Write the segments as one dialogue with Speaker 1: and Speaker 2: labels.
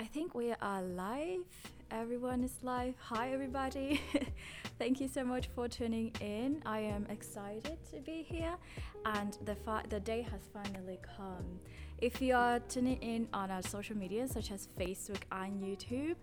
Speaker 1: I think we are live. Everyone is live. Hi, everybody. Thank you so much for tuning in. I am excited to be here, and the fi- the day has finally come. If you are tuning in on our social media, such as Facebook and YouTube,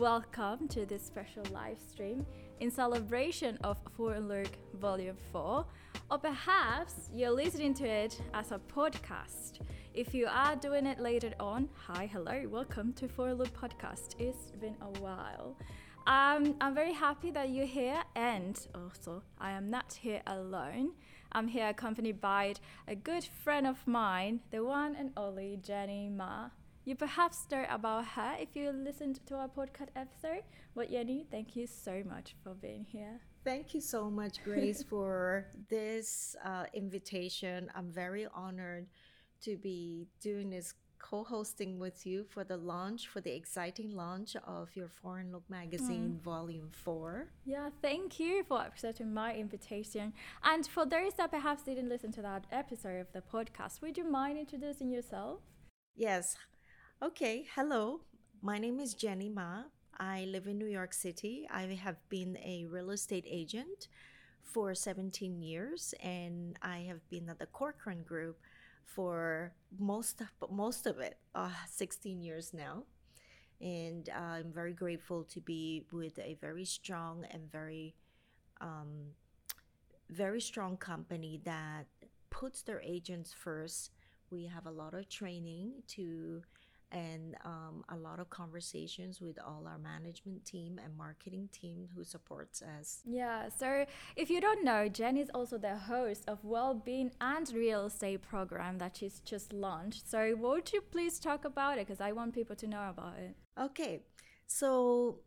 Speaker 1: welcome to this special live stream in celebration of Foreign Look Volume 4, or perhaps you're listening to it as a podcast. If you are doing it later on, hi, hello, welcome to Foreign Look Podcast. It's been a while. Um, I'm very happy that you're here, and also, I am not here alone. I'm here accompanied by a good friend of mine, the one and only Jennie Ma. You perhaps know about her if you listened to our podcast episode. But Jennie, thank you so much for being here.
Speaker 2: Thank you so much, Grace, for this uh, invitation. I'm very honored to be doing this co-hosting with you for the launch for the exciting launch of your foreign look magazine mm. volume 4
Speaker 1: yeah thank you for accepting my invitation. And for those that perhaps didn't listen to that episode of the podcast would you mind introducing yourself?
Speaker 2: Yes. Okay hello. My name is jennie ma i live in new york city i have been a real estate agent for 17 years and i have been at the corcoran group for most of, most of it, uh, 16 years now. And uh, I'm very grateful to be with a very strong and very, um, very strong company that puts their agents first. We have a lot of training to and um, a lot of conversations with all our management team and marketing team who supports us.
Speaker 1: Yeah, so if you don't know, Jen is also the host of Well-being and Real Estate program that she's just launched. So would you please talk about it because I want people to know about it.
Speaker 2: Okay, so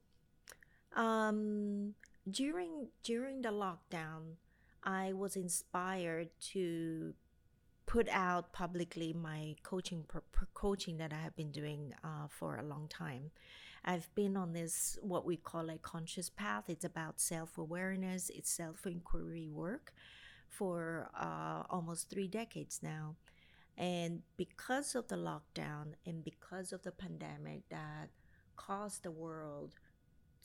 Speaker 2: um, during during the lockdown, I was inspired to put out publicly my coaching per, per coaching that I have been doing uh, for a long time. I've been on this what we call a conscious path. It's about self awareness. It's self inquiry work for uh, almost three decades now. And because of the lockdown and because of the pandemic that caused the world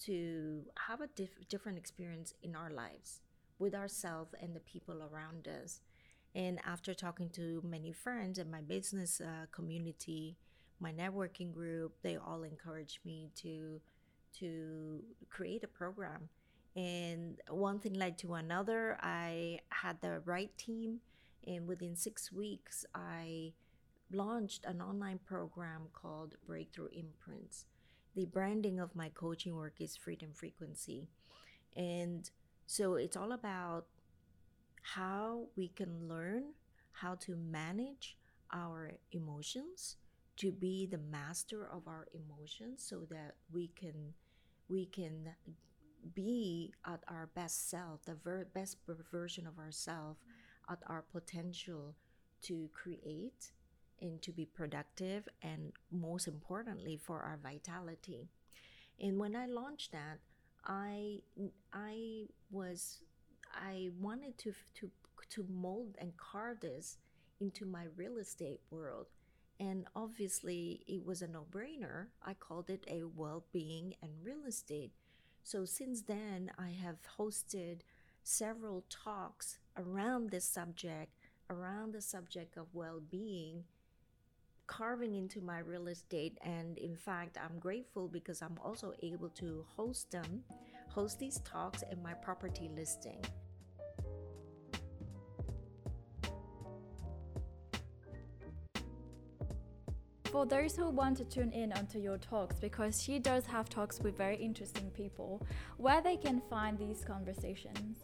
Speaker 2: to have a diff- different experience in our lives with ourselves and the people around us, and after talking to many friends in my business uh, community, my networking group, they all encouraged me to to create a program. And one thing led to another. I had the right team, and within six weeks, I launched an online program called Breakthrough Imprints. The branding of my coaching work is freedom frequency. And so it's all about how we can learn how to manage our emotions to be the master of our emotions so that we can we can be at our best self the ver- best version of ourselves at our potential to create and to be productive and most importantly for our vitality. And when i launched that i i was I wanted to to to mold and carve this into my real estate world. And obviously, it was a no brainer. I called it a well being and real estate. So, since then, I have hosted several talks around this subject, around the subject of well being, carving into my real estate. And in fact, I'm grateful because I'm also able to host them, host these talks in my property listing.
Speaker 1: For those who want to tune in onto your talks, because she does have talks with very interesting people, where they can find these conversations.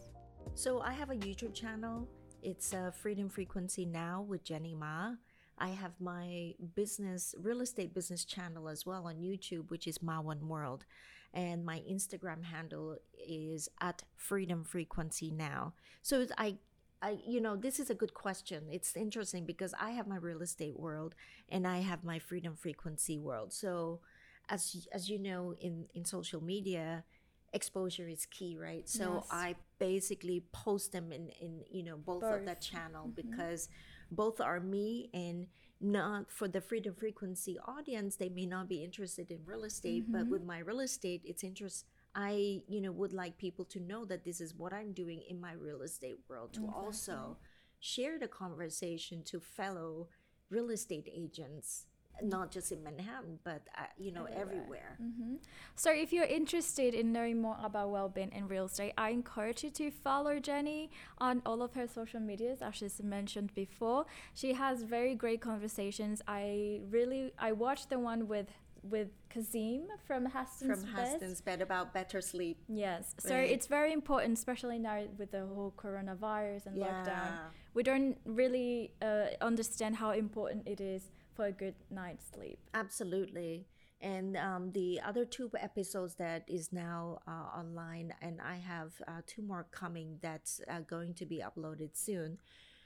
Speaker 2: So I have a YouTube channel. It's uh, Freedom Frequency Now with Jennie Ma. I have my business, real estate business channel as well on YouTube, which is Ma One World. And my Instagram handle is at Freedom Frequency Now. So I I, you know, this is a good question. It's interesting because I have my real estate world and I have my freedom frequency world. So, as as you know, in in social media, exposure is key, right? So yes. I basically post them in in you know both, both. of that channel mm-hmm. because both are me and not for the freedom frequency audience they may not be interested in real estate but mm-hmm. with my real estate it's interest i you know would like people to know that this is what i'm doing in my real estate world to also share the conversation to fellow real estate agents not just in manhattan but uh, you know everywhere,
Speaker 1: So, if you're interested in knowing more about well-being in real estate, I encourage you to follow Jennie on all of her social medias, as she's mentioned before. She has very great conversations. I really, I watched the one with with Kazim from Hästens
Speaker 2: from. Hästens bed about better sleep
Speaker 1: Yes, so
Speaker 2: Right.
Speaker 1: it's very important, especially now with the whole coronavirus and lockdown. We don't really uh, understand how important it is for a good night's sleep.
Speaker 2: Absolutely. And um, the other two episodes that is now uh, online, and I have uh, two more coming that's uh, going to be uploaded soon.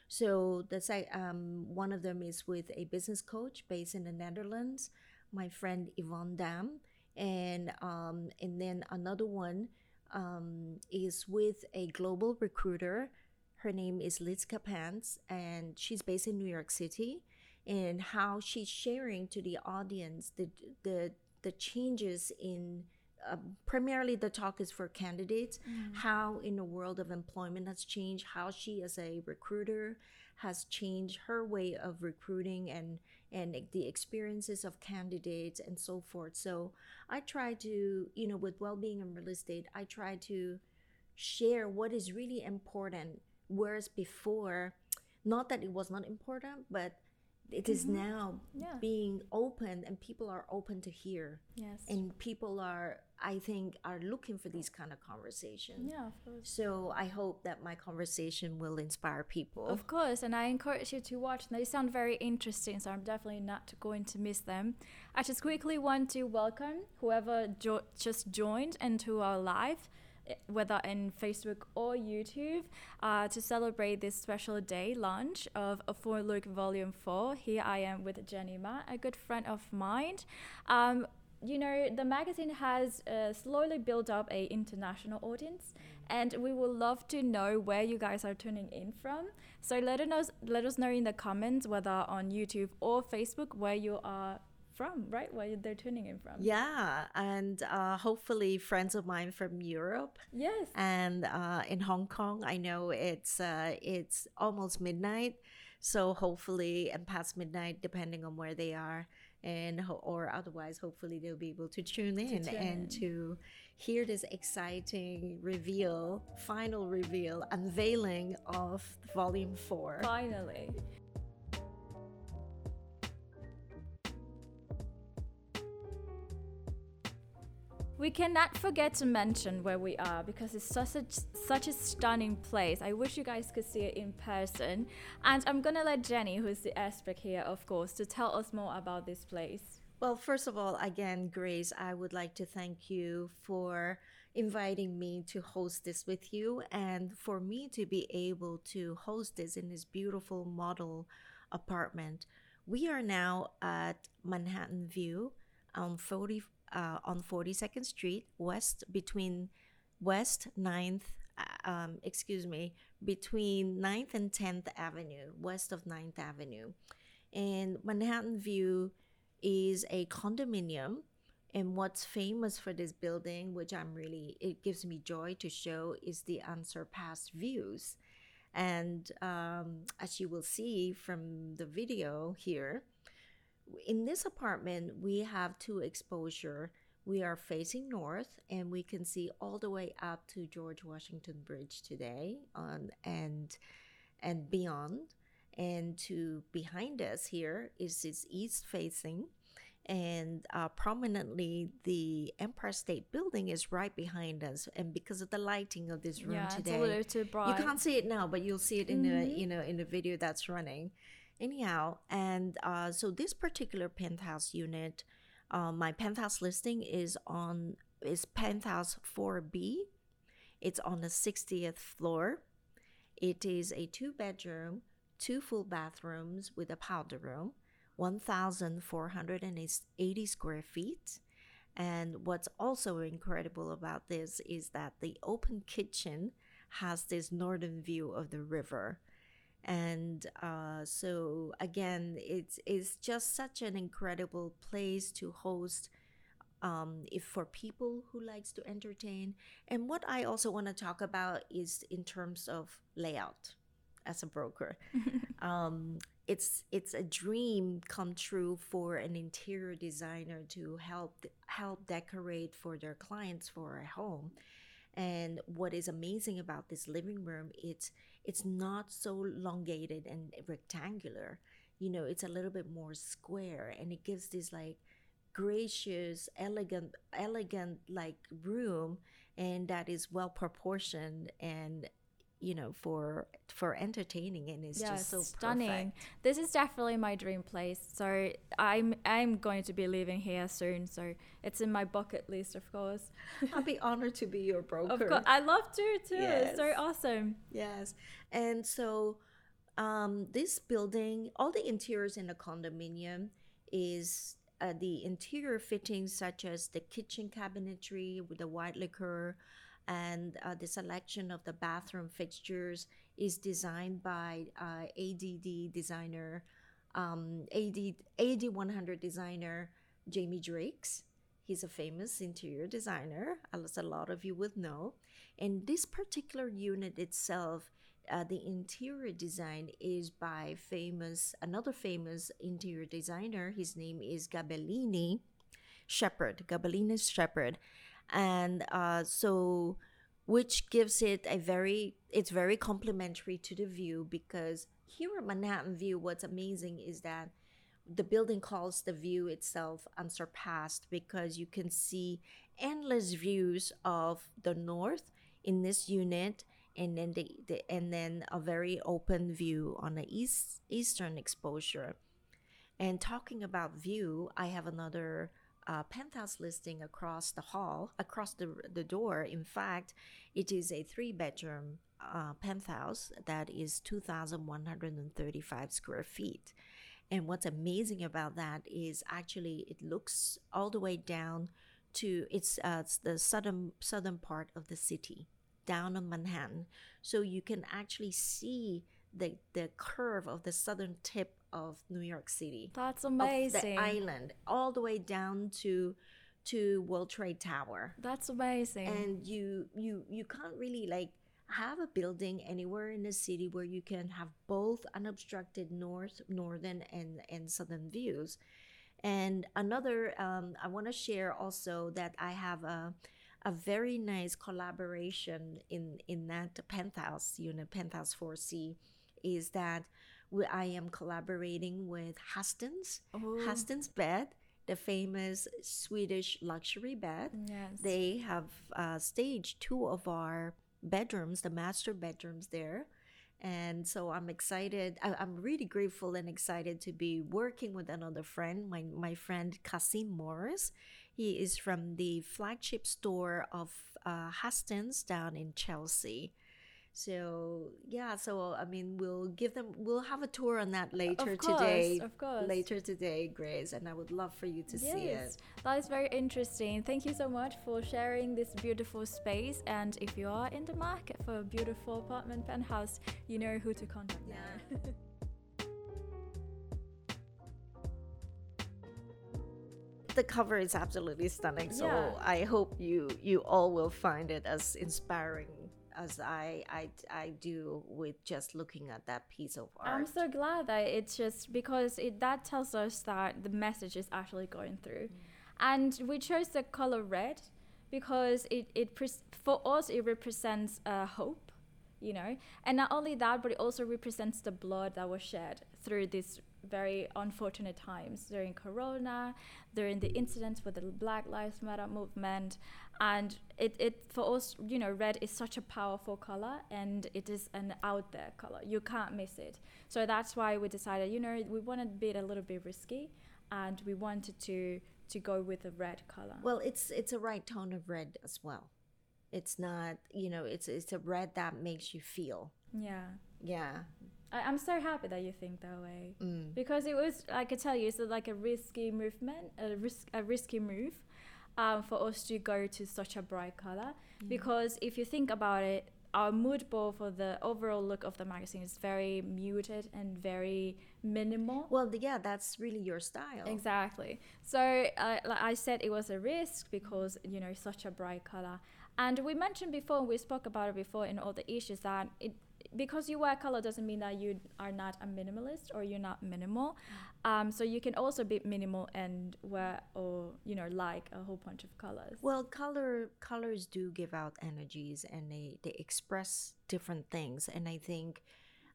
Speaker 2: So the um, one of them is with a business coach based in the Netherlands, my friend Yvonne Dam, and um, and then another one um, is with a global recruiter. Her name is Liz Kapans, and she's based in New York City and how she's sharing to the audience the the the changes in uh, primarily the talk is for candidates how in the world of employment has changed how she as a recruiter has changed her way of recruiting and and the experiences of candidates and so forth. So i try to you know with well-being and real estate i try to share what is really important. Whereas before not that it was not important but it is mm-hmm. now
Speaker 1: Yeah.
Speaker 2: being open and people are open to hear
Speaker 1: Yes.
Speaker 2: and people are i think are looking for these kind of conversations
Speaker 1: yeah, of course.
Speaker 2: so i hope that my conversation will inspire people
Speaker 1: Of course, and I encourage you to watch. They sound very interesting, so I'm definitely not going to miss them. I just quickly want to welcome whoever jo- just joined into our live, whether in Facebook or YouTube, uh, to celebrate this special day launch of A Four Look Volume 4. Here I am with Jennie Ma, a good friend of mine. Um, you know the magazine has uh, slowly built up a international audience and we would love to know where you guys are tuning in from so let us let us know in the comments whether on youtube or facebook where you are from right? Where they're tuning in from.
Speaker 2: Yeah and uh, hopefully friends of mine from europe
Speaker 1: yes.
Speaker 2: and uh, in hong kong. I know it's uh, it's almost midnight so hopefully and past midnight depending on where they are and ho- or otherwise hopefully they'll be able to tune in
Speaker 1: tune
Speaker 2: and
Speaker 1: in.
Speaker 2: to hear this exciting reveal final reveal unveiling of volume 4
Speaker 1: finally We cannot forget to mention where we are because it's such a, such a stunning place. I wish you guys could see it in person. And I'm gonna let Jennie, who's the expert here, of course, to tell us more about this place.
Speaker 2: Well, first of all, again, Grace, I would like to thank you for inviting me to host this with you and for me to be able to host this in this beautiful model apartment. We are now at Manhattan View on 40 uh, on 42nd Street West between West 9th uh, um, excuse me, between 9th and 10th Avenue, west of 9th Avenue. And Manhattan View is a condominium. And what's famous for this building, which I'm really, it gives me joy to show, is the unsurpassed views. And um, as you will see from the video here, in this apartment, we have two exposure. We are facing north, and we can see all the way up to George Washington Bridge today, on and and beyond. And to behind us here is this east facing, and uh, prominently the Empire State Building is right behind us. And because of the lighting of this room
Speaker 1: yeah,
Speaker 2: today,
Speaker 1: it's a little too bright.
Speaker 2: you can't see it now, but you'll see it in the you know in the video that's running. Anyhow, and uh, so this particular penthouse unit, uh, my penthouse listing is on is penthouse four B. It's on the 60th floor. It is a two bedroom, two full bathrooms with a powder room, 1,480 square feet. And what's also incredible about this is that the open kitchen has this northern view of the river. And uh, so again it's it's just such an incredible place to host um, if for people who likes to entertain. And what i also want to talk about is in terms of layout as a broker. Um, it's it's a dream come true for an interior designer to help help decorate for their clients for a home. And what is amazing about this living room it's it's not so elongated and rectangular. You know it's a little bit more square and it gives this like gracious elegant elegant like room and that is well proportioned and you know for for entertaining and it's just so
Speaker 1: stunning
Speaker 2: perfect.
Speaker 1: this is definitely my dream place so i'm i'm going to be living here soon so it's in my bucket list of course
Speaker 2: i'll be honored to be your broker
Speaker 1: of course i love to too
Speaker 2: Yes.
Speaker 1: it's so awesome
Speaker 2: Yes. And so um, this building, all the interiors in the condominium is uh, the interior fittings such as the kitchen cabinetry with the white lacquer and uh, the selection of the bathroom fixtures is designed by uh, ADD designer, um, AD, AD100 designer Jamie Drakes. He's a famous interior designer, as a lot of you would know. And this particular unit itself, uh, the interior design is by famous another famous interior designer. His name is Gabellini Sheppard, Gabellini Sheppard, and uh, so which gives it a very it's very complementary to the view because here at Manhattan View, what's amazing is that the building calls the view itself unsurpassed because you can see endless views of the north in this unit and then the, the and then a very open view on the east eastern exposure. And talking about view i have another uh, penthouse listing across the hall across the, the door in fact it is a three bedroom uh, penthouse that is 2135 square feet and what's amazing about that is actually it looks all the way down to it's, uh, it's the southern southern part of the city, down on Manhattan. So you can actually see the the curve of the southern tip of New York City,
Speaker 1: that's amazing
Speaker 2: the island, all the way down to to World Trade Tower.
Speaker 1: That's amazing.
Speaker 2: And you you you can't really like have a building anywhere in the city where you can have both unobstructed north northern and and southern views. And another um, i want to share also that i have a a very nice collaboration in in that penthouse unit penthouse 4c is that we, i am collaborating with Hästens
Speaker 1: Oh.
Speaker 2: Hästens bed the famous swedish luxury bed
Speaker 1: yes
Speaker 2: they have uh, staged two of our bedrooms, the master bedrooms there. And so I'm excited. I, I'm really grateful and excited to be working with another friend, my, my friend Kasim Morris. He is from the flagship store of uh, Hästens down in Chelsea. So yeah, so I mean, we'll give them. We'll have a tour on that later
Speaker 1: of course,
Speaker 2: today.
Speaker 1: of course
Speaker 2: Later today, Grace, and I would love for you to see it.
Speaker 1: That is very interesting. Thank you so much for sharing this beautiful space. And if you are in the market for a beautiful apartment penthouse, you know who to contact now.
Speaker 2: the cover is absolutely stunning. So
Speaker 1: Yeah.
Speaker 2: I hope you you all will find it as inspiring as I I I do with just looking at that piece of art.
Speaker 1: I'm so glad that it's just because it that tells us that the message is actually going through, and we chose the color red because it it pres- for us it represents uh, hope, you know, and not only that, but it also represents the blood that was shed through these very unfortunate times during Corona, during the incidents with the Black Lives Matter movement, and it, it for us you know red is such a powerful color and it is an out there color you can't miss it so that's why we decided you know we wanted to be a little bit risky and we wanted to to go with the red color
Speaker 2: well, it's it's a right tone of red as well. It's not you know it's it's a red that makes you feel.
Speaker 1: yeah
Speaker 2: Yeah.
Speaker 1: I, i'm so happy that you think that way
Speaker 2: Mm.
Speaker 1: because it was i could tell you it's like a risky movement a risk a risky move um, for us to go to such a bright color because if you think about it our mood board for the overall look of the magazine is very muted and very minimal.
Speaker 2: Well, yeah, that's really your style.
Speaker 1: Exactly. So, uh, like I said, it was a risk because you know such a bright color, and we mentioned before, we spoke about it before in all the issues that it because you wear color doesn't mean that you are not a minimalist or you're not minimal. Um, so you can also be minimal and wear or you know like a whole bunch of colors.
Speaker 2: Well, color colors do give out energies and they they express different things, and I think.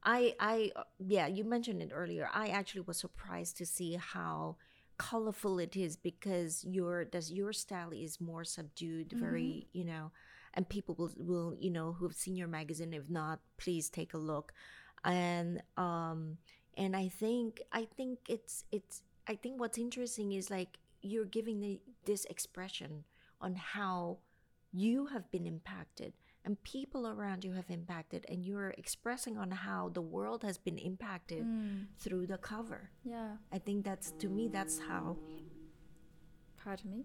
Speaker 2: I, I, yeah, you mentioned it earlier. I actually was surprised to see how colorful it is because your does your style is more subdued, very, you know, and people will, will you know who've seen your magazine if not please take a look and um and i think i think it's it's i think what's interesting is like you're giving the, this expression on how you have been impacted and people around you have impacted and you're expressing on how the world has been impacted through the cover
Speaker 1: Yeah.
Speaker 2: i think that's to me that's how
Speaker 1: Pardon me.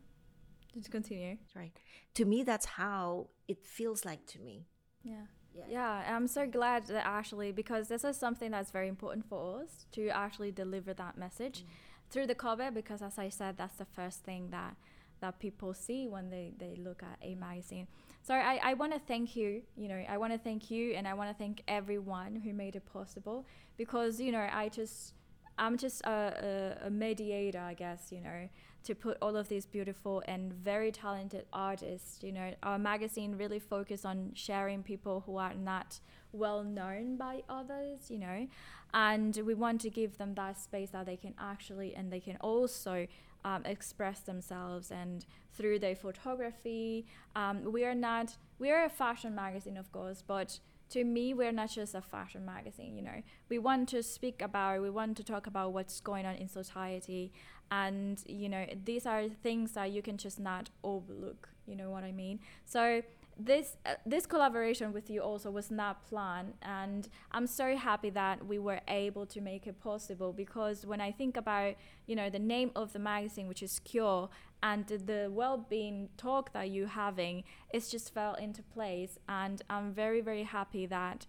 Speaker 1: Just continue.
Speaker 2: right to me that's how it feels like to me
Speaker 1: Yeah.
Speaker 2: Yeah.
Speaker 1: Yeah, I'm so glad that actually because this is something that's very important for us to actually deliver that message mm. through the cover because as I said that's the first thing that that people see when they, they look at a magazine. So I, I want to thank you, you know, I want to thank you and I want to thank everyone who made it possible because, you know, I just, I'm just a, a, a mediator, I guess, you know, to put all of these beautiful and very talented artists, you know, our magazine really focus on sharing people who are not well known by others, you know, and we want to give them that space that they can actually and they can also um, express themselves and through their photography. Um, we are not we are a fashion magazine, of course, but to me, we're not just a fashion magazine. You know, we want to speak about, we want to talk about what's going on in society, and you know, these are things that you can just not overlook. You know what I mean? So this uh, this collaboration with you also was not planned and i'm so happy that we were able to make it possible because when i think about you know the name of the magazine which is cure and the well-being talk that you're having it's just fell into place and i'm very very happy that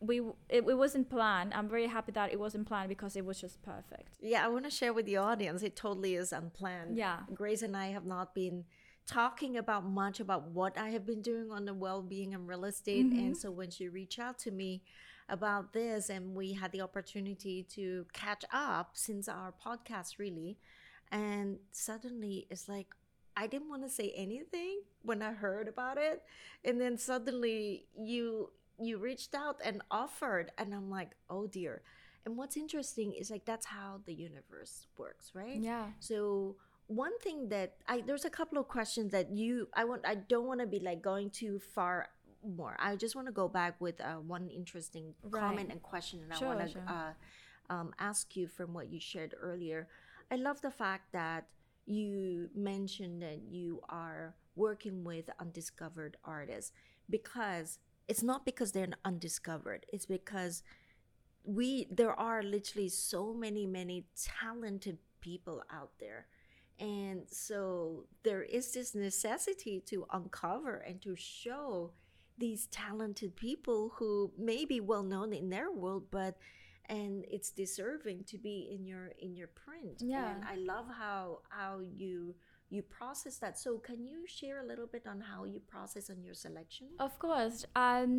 Speaker 1: we it, it wasn't planned i'm very happy that it wasn't planned because it was just perfect
Speaker 2: Yeah, I want to share with the audience. It totally is unplanned.
Speaker 1: Yeah.
Speaker 2: Grace and I have not been talking about much about what I have been doing on the well-being and real estate. And mm-hmm. so when she reached out to me about this, and we had the opportunity to catch up since our podcast, really, and suddenly it's like I didn't want to say anything when I heard about it, and then suddenly you you reached out and offered, and I'm like, oh dear. And what's interesting is like that's how the universe works, right?
Speaker 1: yeah
Speaker 2: So one thing that I there's a couple of questions that you I want I don't want to be like going too far more. I just want to go back with uh, one interesting
Speaker 1: Right.
Speaker 2: comment and question, and
Speaker 1: Sure,
Speaker 2: I want to
Speaker 1: sure.
Speaker 2: uh, um, ask you from what you shared earlier. I love the fact that you mentioned that you are working with undiscovered artists because it's not because they're undiscovered. It's because we there are literally so many many talented people out there and so there is this necessity to uncover and to show these talented people who may be well known in their world but and it's deserving to be in your in your print
Speaker 1: Yeah.
Speaker 2: and i love how how you you process that so can you share a little bit on how you process on your selection
Speaker 1: Of course. Um,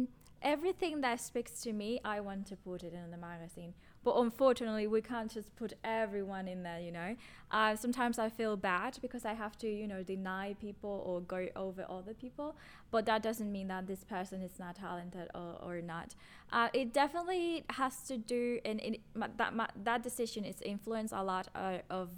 Speaker 1: everything that speaks to me, I want to put it in the magazine. But unfortunately, we can't just put everyone in there, you know. Uh, sometimes I feel bad because I have to, you know, deny people or go over other people. But that doesn't mean that this person is not talented or, or not. Uh, it definitely has to do, and it, that, that decision is influenced a lot uh, of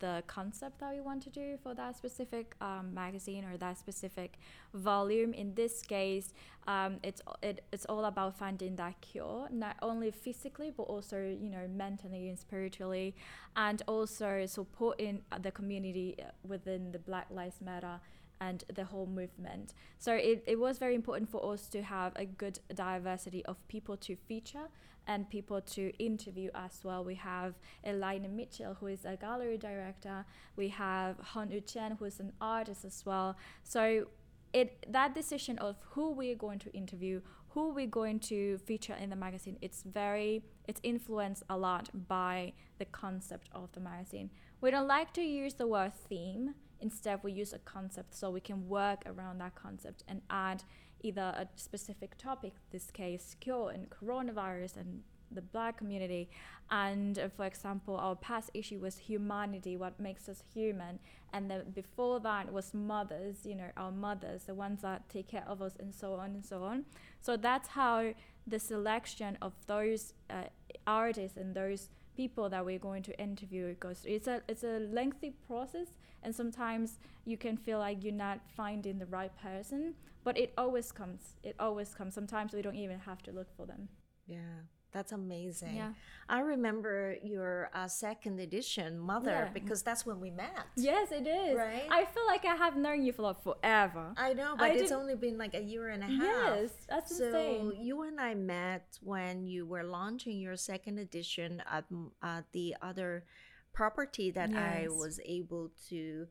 Speaker 1: the concept that we want to do for that specific um, magazine or that specific volume. In this case, um, it's it, it's all about finding that cure, not only physically but also you know mentally and spiritually, and also supporting the community uh, within the Black Lives Matter and the whole movement. So it, it was very important for us to have a good diversity of people to feature and people to interview as well. We have Elina Mitchell, who is a gallery director. We have Han Yu Chen, who is an artist as well. So it that decision of who we're going to interview, who we're going to feature in the magazine, it's very it's influenced a lot by the concept of the magazine. We don't like to use the word theme. Instead, we use a concept so we can work around that concept and add either a specific topic, this case cure and coronavirus and the black community. And uh, for example our past issue was humanity what makes us human. And then before that was mothers you know our mothers the ones that take care of us and so on and so on. So that's how the selection of those uh, artists and those people that we're going to interview goes it's a it's a lengthy process and sometimes you can feel like you're not finding the right person but it always comes it always comes. Sometimes we don't even have to look for them.
Speaker 2: Yeah that's amazing.
Speaker 1: Yeah.
Speaker 2: I remember your uh, second edition, Mother,
Speaker 1: Yeah.
Speaker 2: because that's when we met.
Speaker 1: Yes, it is.
Speaker 2: Right?
Speaker 1: I feel like I have known you for like forever.
Speaker 2: I know, but
Speaker 1: I
Speaker 2: it's
Speaker 1: did-
Speaker 2: only been like a year and a half.
Speaker 1: Yes, that's
Speaker 2: so
Speaker 1: insane.
Speaker 2: you and I met when you were launching your second edition at, m- at the other property that I was able to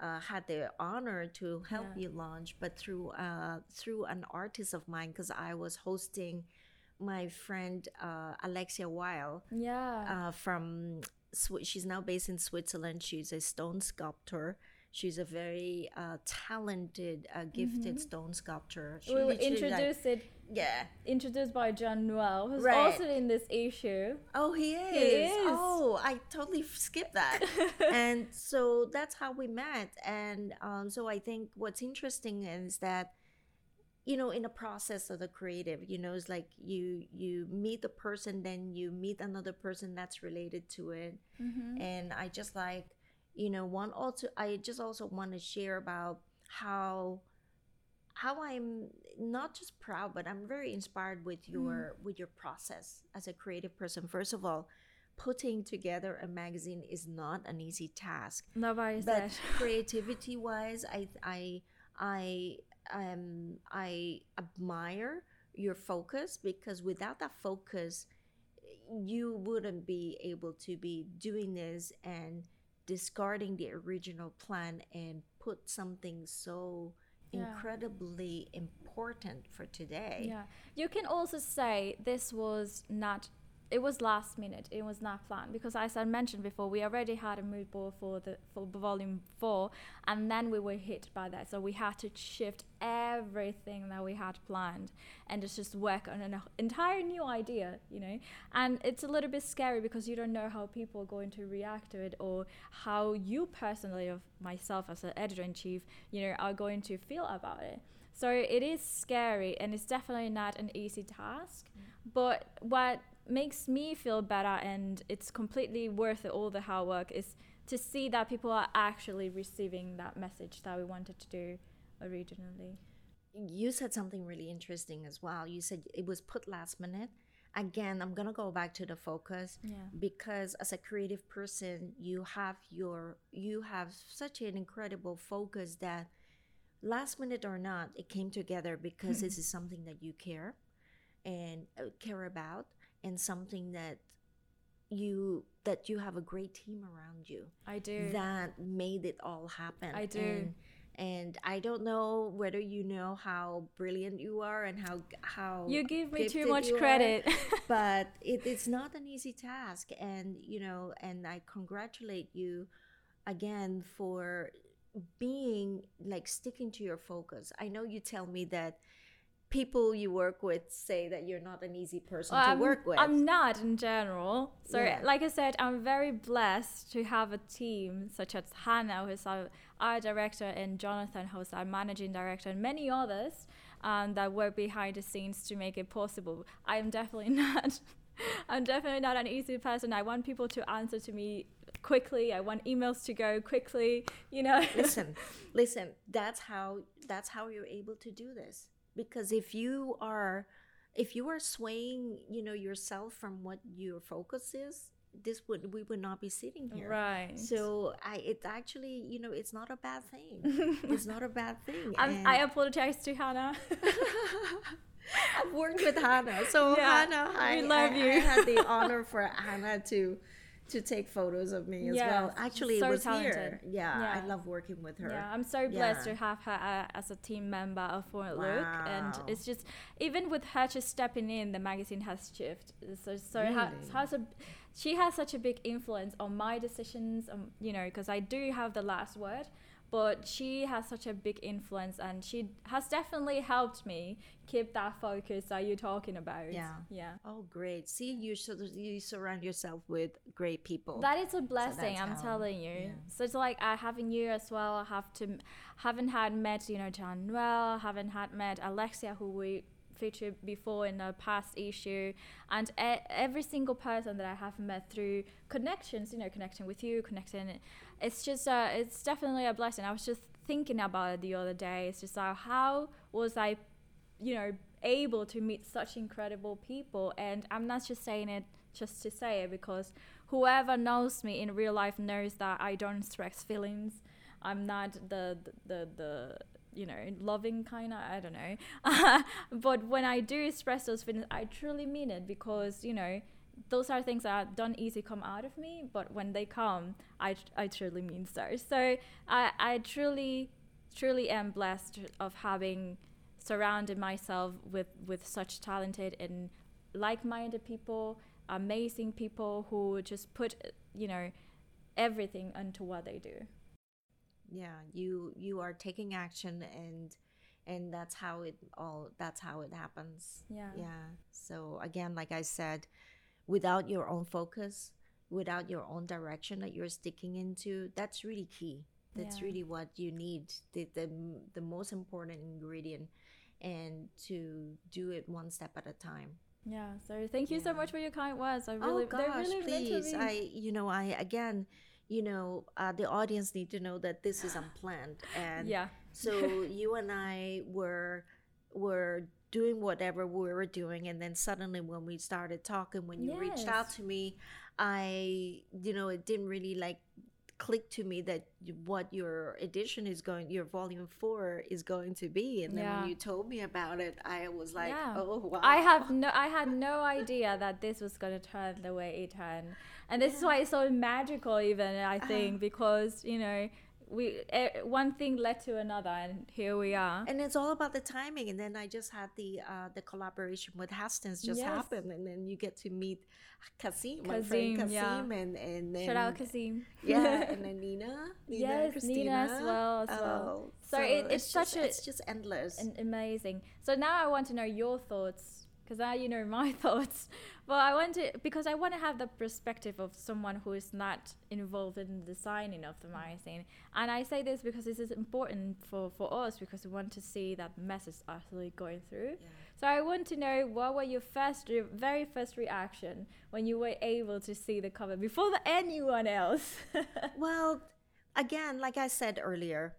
Speaker 2: uh, had the honor to help
Speaker 1: Yeah.
Speaker 2: you launch, but through uh, through an artist of mine because I was hosting my friend uh, Alexia Weil
Speaker 1: Yeah.
Speaker 2: uh, from she's now based in Switzerland. She's a stone sculptor. She's a very uh, talented, uh, gifted stone sculptor. She
Speaker 1: Mm-hmm. we
Speaker 2: literally, like-
Speaker 1: introduced it
Speaker 2: yeah.
Speaker 1: introduced by John Noel, who's
Speaker 2: Right.
Speaker 1: also in this issue.
Speaker 2: Oh, he is.
Speaker 1: He is.
Speaker 2: Oh, I totally skipped that. and so that's how we met. And um, so I think what's interesting is that, you know, in the process of the creative, you know, it's like you you meet the person, then you meet another person that's related to it.
Speaker 1: Mm-hmm.
Speaker 2: And I just like, you know, want also I just also want to share about how how I'm not just proud, but I'm very inspired with your with your process as a creative person. First of all, putting together a magazine is not an easy task.
Speaker 1: Nobody
Speaker 2: But
Speaker 1: said.
Speaker 2: creativity wise, I I I um I admire your focus because without that focus, you wouldn't be able to be doing this and discarding the original plan and put something so
Speaker 1: Yeah.
Speaker 2: incredibly important for today.
Speaker 1: Yeah. You can also say this was not it was last minute. It was not planned because as I mentioned before, we already had a mood board for the for volume four and then we were hit by that. So we had to shift everything that we had planned and just just work on an entire new idea, you know. And it's a little bit scary because you don't know how people are going to react to it or how you personally of myself as an editor in chief, you know, are going to feel about it. So it is scary and it's definitely not an easy task. Mm. But what makes me feel better and it's completely worth it, all the hard work is to see that people are actually receiving that message that we wanted to do originally.
Speaker 2: you said something really interesting as well. You said it was put last minute. Again, I'm gonna go back to the focus
Speaker 1: Yeah.
Speaker 2: because as a creative person, you have your you have such an incredible focus that last minute or not, it came together because this is something that you care and uh, care about and something that you that you have a great team around you
Speaker 1: I do.
Speaker 2: that made it all happen.
Speaker 1: I do.
Speaker 2: And, and I don't know whether you know how brilliant you are and how how
Speaker 1: you give me too much
Speaker 2: you are,
Speaker 1: credit.
Speaker 2: but it, it's not an easy task. And you know, and I congratulate you again for being like sticking to your focus. I know you tell me that people you work with say that you're not an easy person
Speaker 1: Well,
Speaker 2: to
Speaker 1: I'm,
Speaker 2: work with.
Speaker 1: I'm not in general. So,
Speaker 2: Yeah.
Speaker 1: like I said, I'm very blessed to have a team such as Hannah, who's our art director, and Jonathan, who's our managing director, and many others um, that work behind the scenes to make it possible. I'm definitely not. I'm definitely not an easy person. I want people to answer to me quickly. I want emails to go quickly. You know.
Speaker 2: listen listen that's how that's how you're able to do this because if you are if you are swaying you know yourself from what your focus is this would we would not be sitting here
Speaker 1: Right.
Speaker 2: so i it's actually you know it's not a bad thing it's not a bad thing and
Speaker 1: I apologize to Hannah.
Speaker 2: i've worked with hannah so
Speaker 1: Yeah,
Speaker 2: hannah
Speaker 1: we
Speaker 2: I,
Speaker 1: love
Speaker 2: I-
Speaker 1: you.
Speaker 2: I had the honor for hannah to to take photos of me as
Speaker 1: Yeah,
Speaker 2: well. Actually,
Speaker 1: so
Speaker 2: it was
Speaker 1: talented.
Speaker 2: here. Yeah, I love working with her.
Speaker 1: Yeah, I'm so blessed
Speaker 2: Yeah.
Speaker 1: to have her uh, as a team member of Foreign Look, and it's just even with her just stepping in, the magazine has shifted. So so it has, has a she has such a big influence on my decisions. Um, you know, because I do have the last word, but she has such a big influence, and she has definitely helped me keep that focus that you're talking about.
Speaker 2: Yeah.
Speaker 1: yeah.
Speaker 2: Oh, great! See, you sur- you surround yourself with great people.
Speaker 1: That is a blessing,
Speaker 2: that's
Speaker 1: I'm
Speaker 2: how-
Speaker 1: telling you.
Speaker 2: yeah.
Speaker 1: So it's like I having you as well. I have to, haven't had met you know Januel, haven't had met Alexia, who we featured before in a past issue, and e- every single person that I have met through connections, you know, connecting with you, connecting. It's just, uh, it's definitely a blessing. I was just thinking about it the other day. It's just like how was I you know able to meet such incredible people and i'm not just saying it just to say it because whoever knows me in real life knows that i don't stress feelings i'm not the the the, the you know loving kind of i don't know but when i do express those feelings i truly mean it because you know those are things that don't easily come out of me but when they come i, I truly mean so so I, I truly truly am blessed of having surrounded myself with with such talented and like-minded people amazing people who just put you know everything into what they do
Speaker 2: yeah, you you are taking action, and and that's how it all. That's how it happens.
Speaker 1: yeah
Speaker 2: Yeah. So again, like I said, without your own focus, without your own direction that you're sticking into, that's really key. That's
Speaker 1: Yeah.
Speaker 2: really what you need. The, the the most important ingredient, and to do it one step at a time.
Speaker 1: yeah so thank you so much for your kind words i really
Speaker 2: oh gosh,
Speaker 1: really
Speaker 2: please! I you know I again, you know, uh, the audience need to know that this is unplanned and
Speaker 1: yeah
Speaker 2: so you and I were were doing whatever we were doing and then suddenly when we started talking when you reached out to me I you know it didn't really like click to me that what your edition is going your volume 4 is going to be and then
Speaker 1: Yeah.
Speaker 2: when you told me about it I was like
Speaker 1: Yeah.
Speaker 2: oh wow
Speaker 1: I have no I had no idea that this was gonna turn the way it turned. And this is why it's so magical even I
Speaker 2: Uh-huh.
Speaker 1: think because, you know, we eh, one thing led to another and here we are.
Speaker 2: and it's all about the timing and then i just had the uh the collaboration with Hästens just
Speaker 1: Yes.
Speaker 2: happen and then you get to meet Kasim, my friend
Speaker 1: Kazim, yeah.
Speaker 2: Kasim and and then
Speaker 1: Shout out Kazim.
Speaker 2: yeah and then Nina, Nina
Speaker 1: Yes,
Speaker 2: Christina.
Speaker 1: Nina as well, as well.
Speaker 2: Oh,
Speaker 1: So it- it's
Speaker 2: just,
Speaker 1: such a-
Speaker 2: it's just endless
Speaker 1: and amazing. So now I want to know your thoughts because now you know my thoughts. But I want to because I want to have the perspective of someone who is not involved in the designing of the mm. magazine. And I say this because this is important for for us because we want to see that message actually going through.
Speaker 2: Yeah.
Speaker 1: So I want to know what were your first, your very first reaction when you were able to see the cover before the, anyone else.
Speaker 2: well again like i said earlier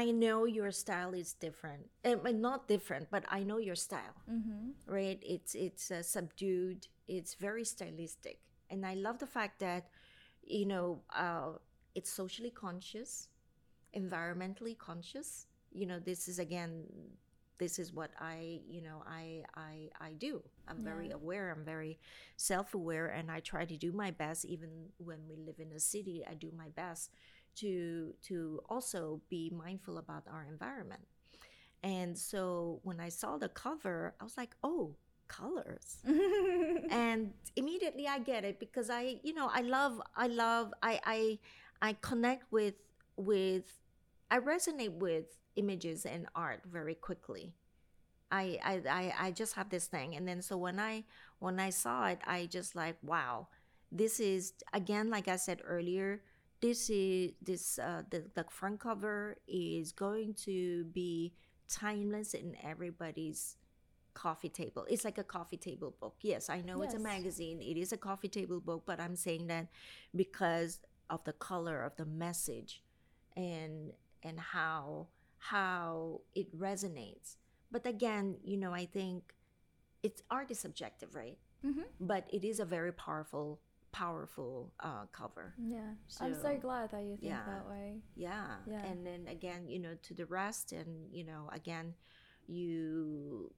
Speaker 2: i know your style is different but not different but i know your style.
Speaker 1: Mm-hmm.
Speaker 2: right? It's it's uh, subdued it's very stylistic and i love the fact that you know uh, it's socially conscious environmentally conscious. You know this is again this is what i you know i i i do. I'm very aware i'm very self-aware and i try to do my best even when we live in a city i do my best to to also be mindful about our environment. And so when i saw the cover i was like oh colors. And immediately i get it because i you know i love i love i i i connect with with i resonate with images and art very quickly. I, I i i just have this thing. And then so when i when i saw it i just like wow this is again like i said earlier this is this uh the, the front cover is going to be timeless in everybody's coffee table. It's like a coffee table book. Yes, I know it's a magazine. It is a coffee table book, but I'm saying that because of the color of the message and and how how it resonates. But again, you know, I think it's art is subjective, right?
Speaker 1: mm-hmm.
Speaker 2: But it is a very powerful powerful uh, cover.
Speaker 1: Yeah, I'm so
Speaker 2: So,
Speaker 1: glad that you think
Speaker 2: yeah.
Speaker 1: that way.
Speaker 2: Yeah.
Speaker 1: Yeah.
Speaker 2: And then again, you know, to the rest, and you know, again, you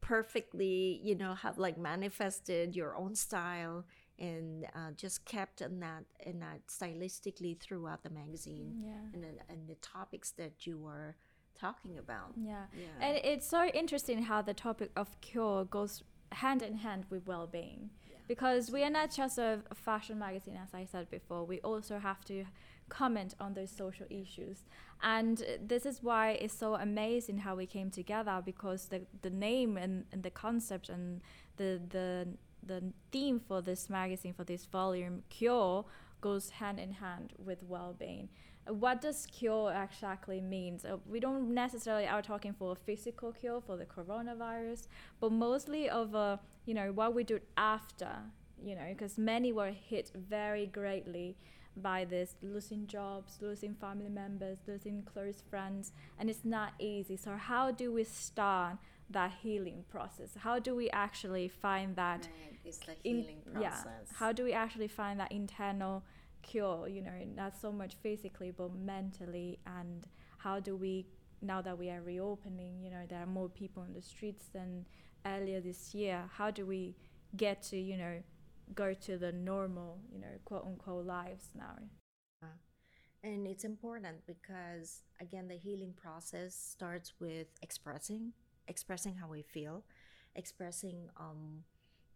Speaker 2: perfectly, you know, have like manifested your own style and uh, just kept in that in that stylistically throughout the magazine
Speaker 1: Yeah.
Speaker 2: and the- and the topics that you were talking about.
Speaker 1: Yeah.
Speaker 2: Yeah.
Speaker 1: And it's so interesting how the topic of cure goes hand in hand with well being. Because we are not just a fashion magazine, as I said before, we also have to comment on those social issues. And this is why it's so amazing how we came together because the, the name and, and the concept and the, the, the theme for this magazine, for this volume, Cure, goes hand in hand with well being what does cure exactly mean? So uh, we don't necessarily are talking for a physical cure for the coronavirus, but mostly of a you know what we do after you know because many were hit very greatly by this losing jobs, losing family members, losing close friends, and it's not easy. So how do we start that healing process? How do we actually find that?
Speaker 2: Right. It's the
Speaker 1: in-
Speaker 2: healing process.
Speaker 1: Yeah. How do we actually find that internal cure? You know, not so much physically, but mentally. And how do we, now that we are reopening, you know, there are more people on the streets than earlier this year. How do we get to, you know, go to the normal, you know, quote unquote lives now?
Speaker 2: And it's important because, again, the healing process starts with expressing, expressing how we feel, expressing, um,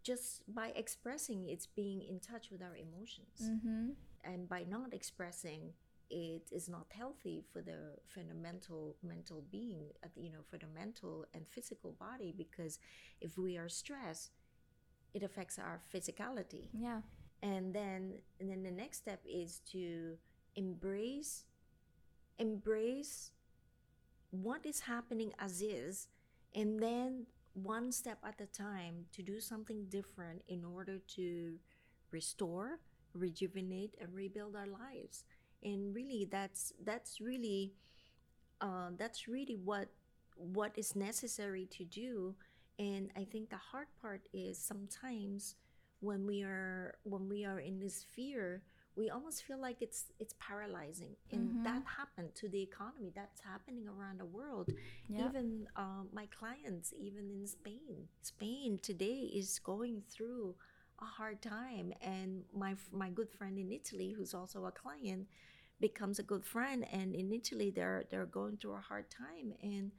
Speaker 2: just by expressing, it's being in touch with our emotions.
Speaker 1: Mm-hmm.
Speaker 2: And by not expressing, it is not healthy for the fundamental mental being, you know, for the mental and physical body. Because if we are stressed, it affects our physicality
Speaker 1: Yeah.
Speaker 2: and then and then the next step is to embrace embrace what is happening as is and then one step at a time to do something different in order to restore rejuvenate and rebuild our lives. And really that's that's really uh, that's really what what is necessary to do. And i think the hard part is sometimes when we are when we are in this fear we almost feel like it's it's paralyzing. And
Speaker 1: Mhm.
Speaker 2: that happened to the economy. That's happening around the world.
Speaker 1: Yeah.
Speaker 2: even um, my clients even in spain. Spain today is going through a hard time. And my my good friend in italy who's also a client becomes a good friend. And in italy they're they're going through a hard time. And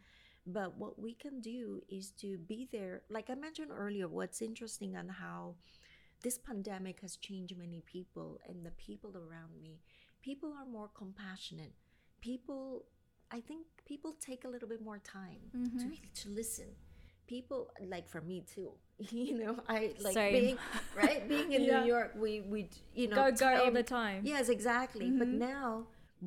Speaker 2: but what we can do is to be there. Like i mentioned earlier what's interesting on how this pandemic has changed many people and the people around me. People are more compassionate. People i think people take a little bit more time
Speaker 1: Mhm.
Speaker 2: to, to listen people like for me too you know i like
Speaker 1: Same.
Speaker 2: being right being in
Speaker 1: Yeah.
Speaker 2: new york we we you know
Speaker 1: go, go all the time.
Speaker 2: Yes, exactly. But
Speaker 1: Mhm.
Speaker 2: now,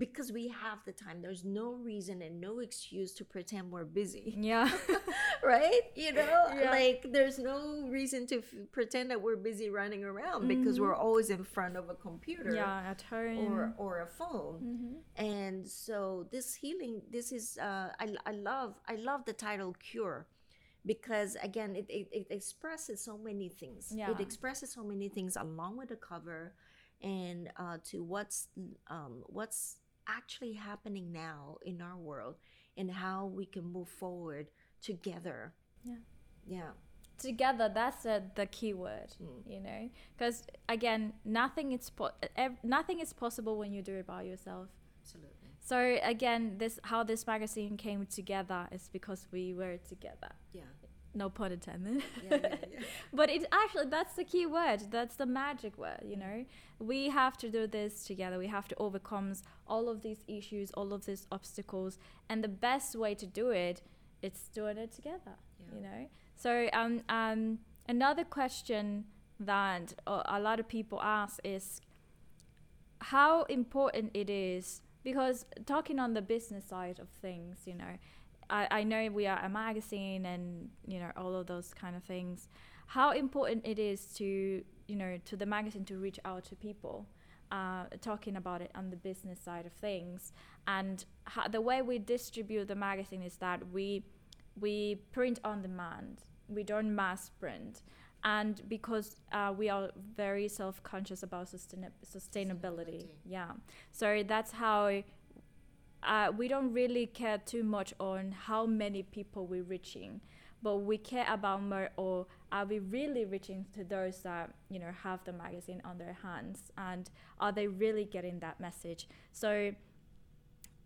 Speaker 2: because we have the time, there's no reason and no excuse to pretend we're busy,
Speaker 1: Yeah.
Speaker 2: right? You know,
Speaker 1: Yeah.
Speaker 2: like there's no reason to f- pretend that we're busy running around because
Speaker 1: Mhm.
Speaker 2: we're always in front of a computer
Speaker 1: yeah, at home.
Speaker 2: or or a phone.
Speaker 1: Mhm.
Speaker 2: And so this healing, this is uh, I I love I love the title cure. Because again, it, it, it expresses so many things.
Speaker 1: Yeah.
Speaker 2: It expresses so many things along with the cover, and uh, to what's um, what's actually happening now in our world, and how we can move forward together.
Speaker 1: Yeah.
Speaker 2: Yeah.
Speaker 1: together that's the, the key word
Speaker 2: Mm.
Speaker 1: you know because again nothing is po- ev- nothing is possible when you do it by yourself
Speaker 2: Absolutely.
Speaker 1: So again this how this magazine came together is because we were together
Speaker 2: Yeah.
Speaker 1: no pun intended
Speaker 2: Yeah. Yeah. yeah.
Speaker 1: but it actually that's the key word that's the magic word you know we have to do this together we have to overcome all of these issues all of these obstacles and the best way to do it, it is doing it together
Speaker 2: Yeah.
Speaker 1: you know so um, um another question that uh, a lot of people ask is how important it is because talking on the business side of things you know I, I know we are a magazine and you know all of those kind of things. How important it is to you know to the magazine to reach out to people uh, talking about it on the business side of things. And the way we distribute the magazine is that we we print on demand. We don't mass print and because uh, we are very self-conscious about sustain- sustainability.
Speaker 2: Sustainability.
Speaker 1: yeah. So that's how uh, we don't really care too much on how many people we're reaching but we care about more or are we really reaching to those that you know have the magazine on their hands? And are they really getting that message? So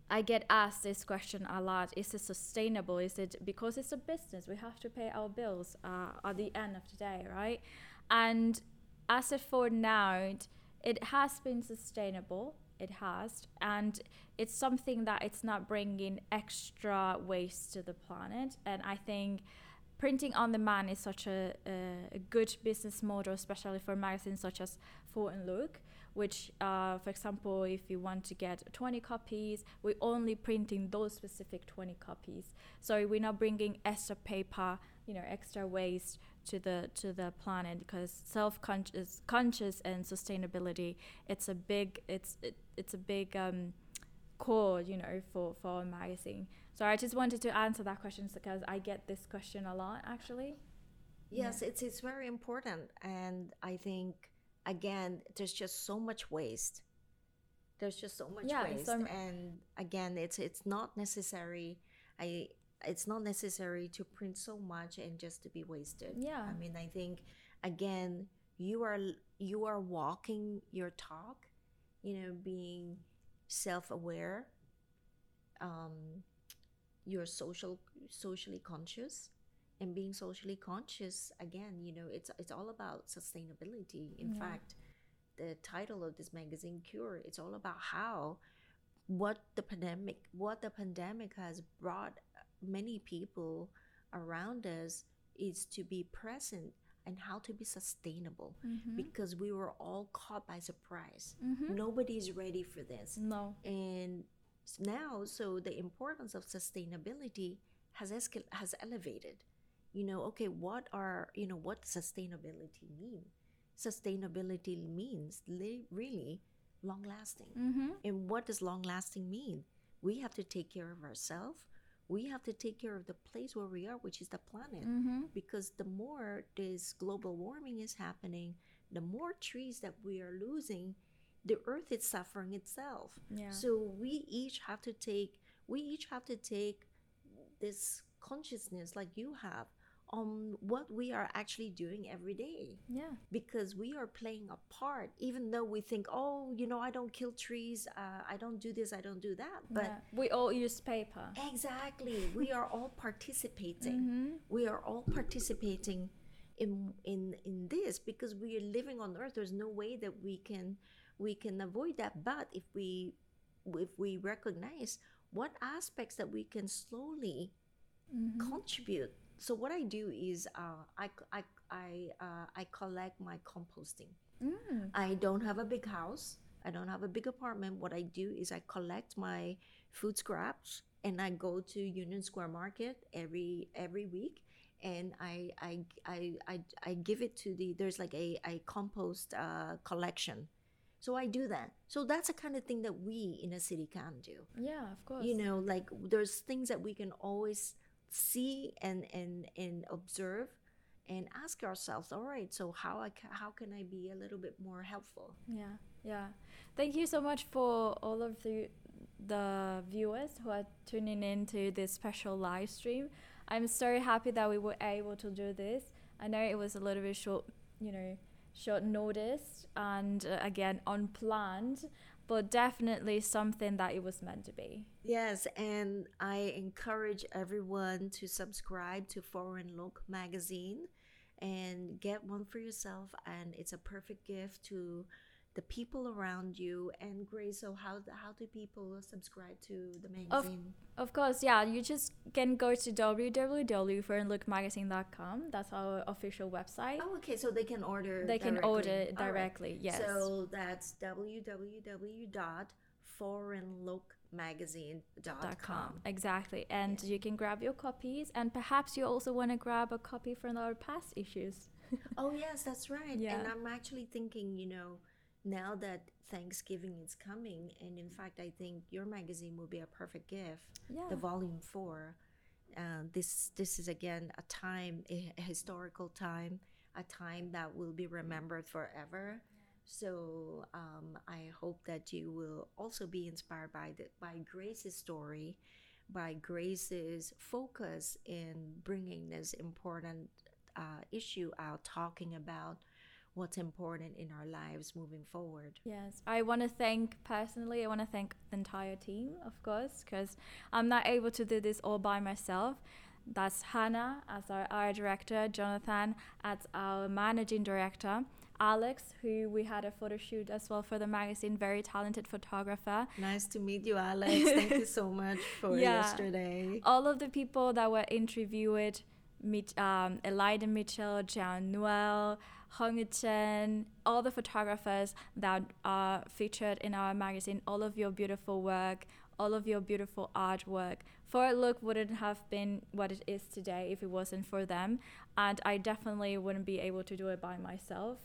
Speaker 1: I get asked this question a lot. Is it sustainable? Is it because it's a business? We have to pay our bills uh, at the end of the day, right? And as of for now, it, has been sustainable. It has, and it's something that it's not bringing extra waste to the planet. And I think printing on demand is such a, a, a good business model, especially for magazines such as Foreign Look which uh, for example if you want to get 20 copies we're only printing those specific 20 copies. So we're not bringing extra paper you know extra waste to the to the planet because self-conscious conscious and sustainability it's a big it's it, it's a big um, core you know for for a magazine. So i just wanted to answer that question because i get this question a lot actually.
Speaker 2: Yes yeah. it's it's very important and i think again, there's just so much waste. There's just so much yeah, waste, so and again, it's it's not necessary. I it's not necessary to print so much and just to be wasted.
Speaker 1: Yeah.
Speaker 2: I mean, I think again, you are you are walking your talk, you know, being self-aware. Um, you're social socially conscious and being socially conscious again you know it's it's all about sustainability in yeah. fact the title of this magazine cure it's all about how what the pandemic what the pandemic has brought many people around us is to be present and how to be sustainable mm-hmm. because we were all caught by surprise mm-hmm. nobody's ready for this
Speaker 1: no
Speaker 2: and now so the importance of sustainability has escal- has elevated you know okay what are you know what sustainability mean sustainability means li- really long lasting mm-hmm. and what does long lasting mean we have to take care of ourselves we have to take care of the place where we are which is the planet mm-hmm. because the more this global warming is happening the more trees that we are losing the earth is suffering itself
Speaker 1: yeah.
Speaker 2: so we each have to take we each have to take this consciousness like you have on what we are actually doing every day.
Speaker 1: Yeah.
Speaker 2: Because we are playing a part, even though we think, oh, you know, I don't kill trees, uh, I don't do this, I don't do that. But yeah.
Speaker 1: we all use paper.
Speaker 2: Exactly. we are all participating. Mm-hmm. We are all participating in in in this because we are living on earth. There's no way that we can we can avoid that. But if we if we recognize what aspects that we can slowly mm-hmm. contribute so what I do is uh, I I I uh, I collect my composting. Mm. I don't have a big house. I don't have a big apartment. What I do is I collect my food scraps and I go to Union Square Market every every week and I I I I, I give it to the there's like a, a compost uh, collection. So I do that. So that's the kind of thing that we in a city can do.
Speaker 1: Yeah, of course.
Speaker 2: You know, like there's things that we can always see and and and observe and ask ourselves all right so how I ca- how can i be a little bit more helpful?
Speaker 1: Yeah yeah. Thank you so much for all of the the viewers who are tuning in to this special live stream. I'm so happy that we were able to do this. I know it was a little bit short you know short notice and uh, again unplanned but definitely something that it was meant to be.
Speaker 2: Yes, and I encourage everyone to subscribe to Foreign Look magazine and get one for yourself and it's a perfect gift to the people around you and grace so how how do people subscribe to the magazine
Speaker 1: of, of course yeah you just can go to www.foreignlookmagazine.com that's our official website
Speaker 2: oh okay so they can order
Speaker 1: they directly. can order directly right. yes
Speaker 2: so that's www.foreignlookmagazine.com
Speaker 1: exactly and you can grab your copies and perhaps you also want to grab a copy from our past issues
Speaker 2: oh yes that's right yeah. and i'm actually thinking you know now that Thanksgiving is coming, and in fact, I think your magazine will be a perfect gift.
Speaker 1: Yeah.
Speaker 2: The volume four. Uh, this this is again a time, a historical time, a time that will be remembered forever. So um, I hope that you will also be inspired by the by Grace's story, by Grace's focus in bringing this important uh, issue out, talking about what's important in our lives moving forward.
Speaker 1: Yes, I want to thank personally, I want to thank the entire team, of course, because I'm not able to do this all by myself. That's Hannah as our art director, Jonathan as our managing director, Alex, who we had a photo shoot as well for the magazine, very talented photographer.
Speaker 2: Nice to meet you, Alex. Thank you so much for yeah. yesterday.
Speaker 1: All of the people that were interviewed, um, Elida Mitchell, Jan Noel, Hong Chen, all the photographers that are featured in our magazine, all of your beautiful work, all of your beautiful artwork. Foreign Look wouldn't have been what it is today if it wasn't for them. And I definitely wouldn't be able to do it by myself.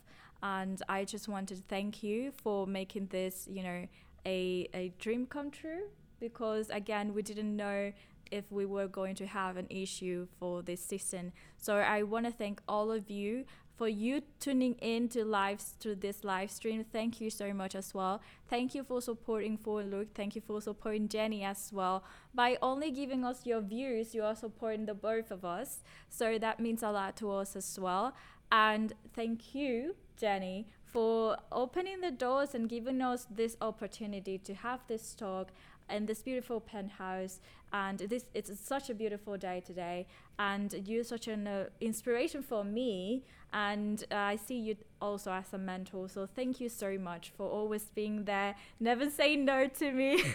Speaker 1: And I just wanted to thank you for making this, you know, a, a dream come true because again we didn't know if we were going to have an issue for this season. So I want to thank all of you for you tuning in to lives to this live stream. Thank you so much as well. Thank you for supporting Foreign Look. Thank you for supporting Jennie as well. By only giving us your views, you are supporting the both of us. So that means a lot to us as well. And thank you, Jennie, for opening the doors and giving us this opportunity to have this talk in this beautiful penthouse and this it's such a beautiful day today. And you're such an uh, inspiration for me. And uh, i see you also as a mentor. So thank you so much for always being there. Never say no to me.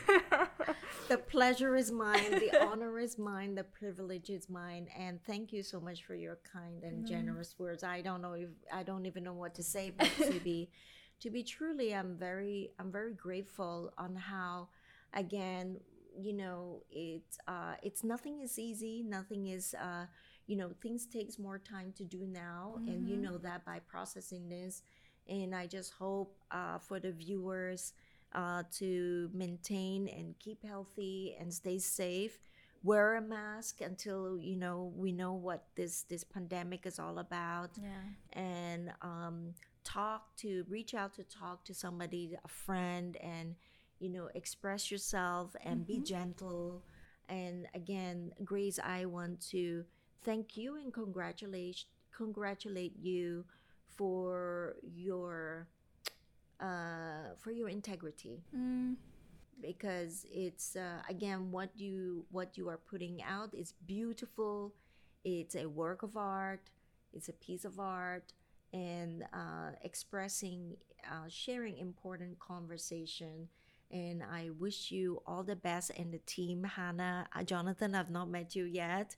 Speaker 2: The pleasure is mine. The honor is mine. The privilege is mine. And thank you so much for your kind and mm. generous words. I don't know if i don't even know what to say but to be to be truly i'm very i'm very grateful on how again you know it's uh it's nothing is easy nothing is uh you know things takes more time to do now mm-hmm. and you mm-hmm. know that by processing this and i just hope uh, for the viewers uh, to maintain and keep healthy and stay safe wear a mask until you know we know what this this pandemic is all about
Speaker 1: yeah.
Speaker 2: and um, talk to reach out to talk to somebody a friend and you know express yourself and mm-hmm. be gentle. And again grace i want to thank you and congratulate congratulate you for your uh, for your integrity.
Speaker 1: Mm.
Speaker 2: because it's uh, again what you what you are putting out is beautiful. It's a work of art. It's a piece of art. And uh, expressing uh, sharing important conversation and I wish you all the best and the team. Hannah, uh, Jonathan, I've not met you yet,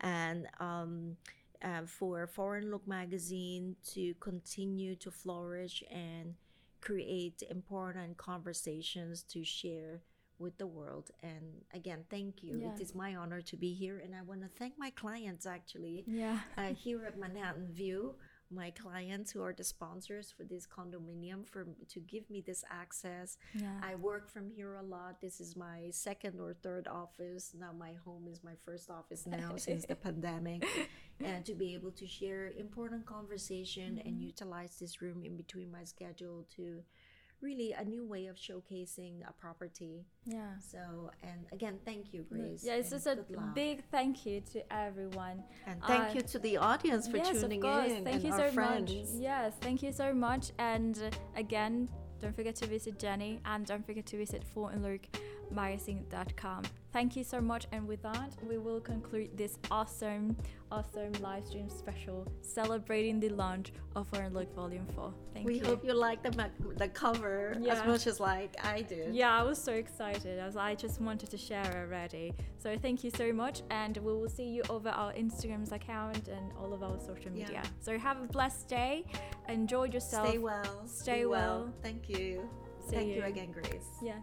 Speaker 2: and um, uh, for Foreign Look magazine to continue to flourish and create important conversations to share with the world. And again, thank you. Yeah. It is my honor to be here, and I want to thank my clients actually.
Speaker 1: Yeah.
Speaker 2: Uh, here at Manhattan View my clients who are the sponsors for this condominium for to give me this access.
Speaker 1: Yeah.
Speaker 2: I work from here a lot. This is my second or third office. Now my home is my first office now since the pandemic. And to be able to share important conversation mm-hmm. and utilize this room in between my schedule to really a new way of showcasing a property.
Speaker 1: Yeah.
Speaker 2: So, and again, thank you, Grace.
Speaker 1: Yeah, it's just a big thank you to everyone.
Speaker 2: And thank uh, you to the audience for
Speaker 1: yes,
Speaker 2: tuning
Speaker 1: of course.
Speaker 2: in.
Speaker 1: Thank you so friends. much. Yes, thank you so much. And again, don't forget to visit Jennie and don't forget to visit magazine.com. Thank you so much. And with that, we will conclude this awesome, awesome live stream special celebrating the launch of Foreign Look Volume 4. Thank
Speaker 2: we
Speaker 1: you.
Speaker 2: We hope you like the, the cover yeah. as much as like I did.
Speaker 1: Yeah, I was so excited as I just wanted to share already. So thank you so much. And we will see you over our Instagram's account and all of our social media. Yeah. So have a blessed day. Enjoy yourself.
Speaker 2: Stay well.
Speaker 1: Stay well.
Speaker 2: well. Thank you. See Thank you. you again, Grace.
Speaker 1: Yeah.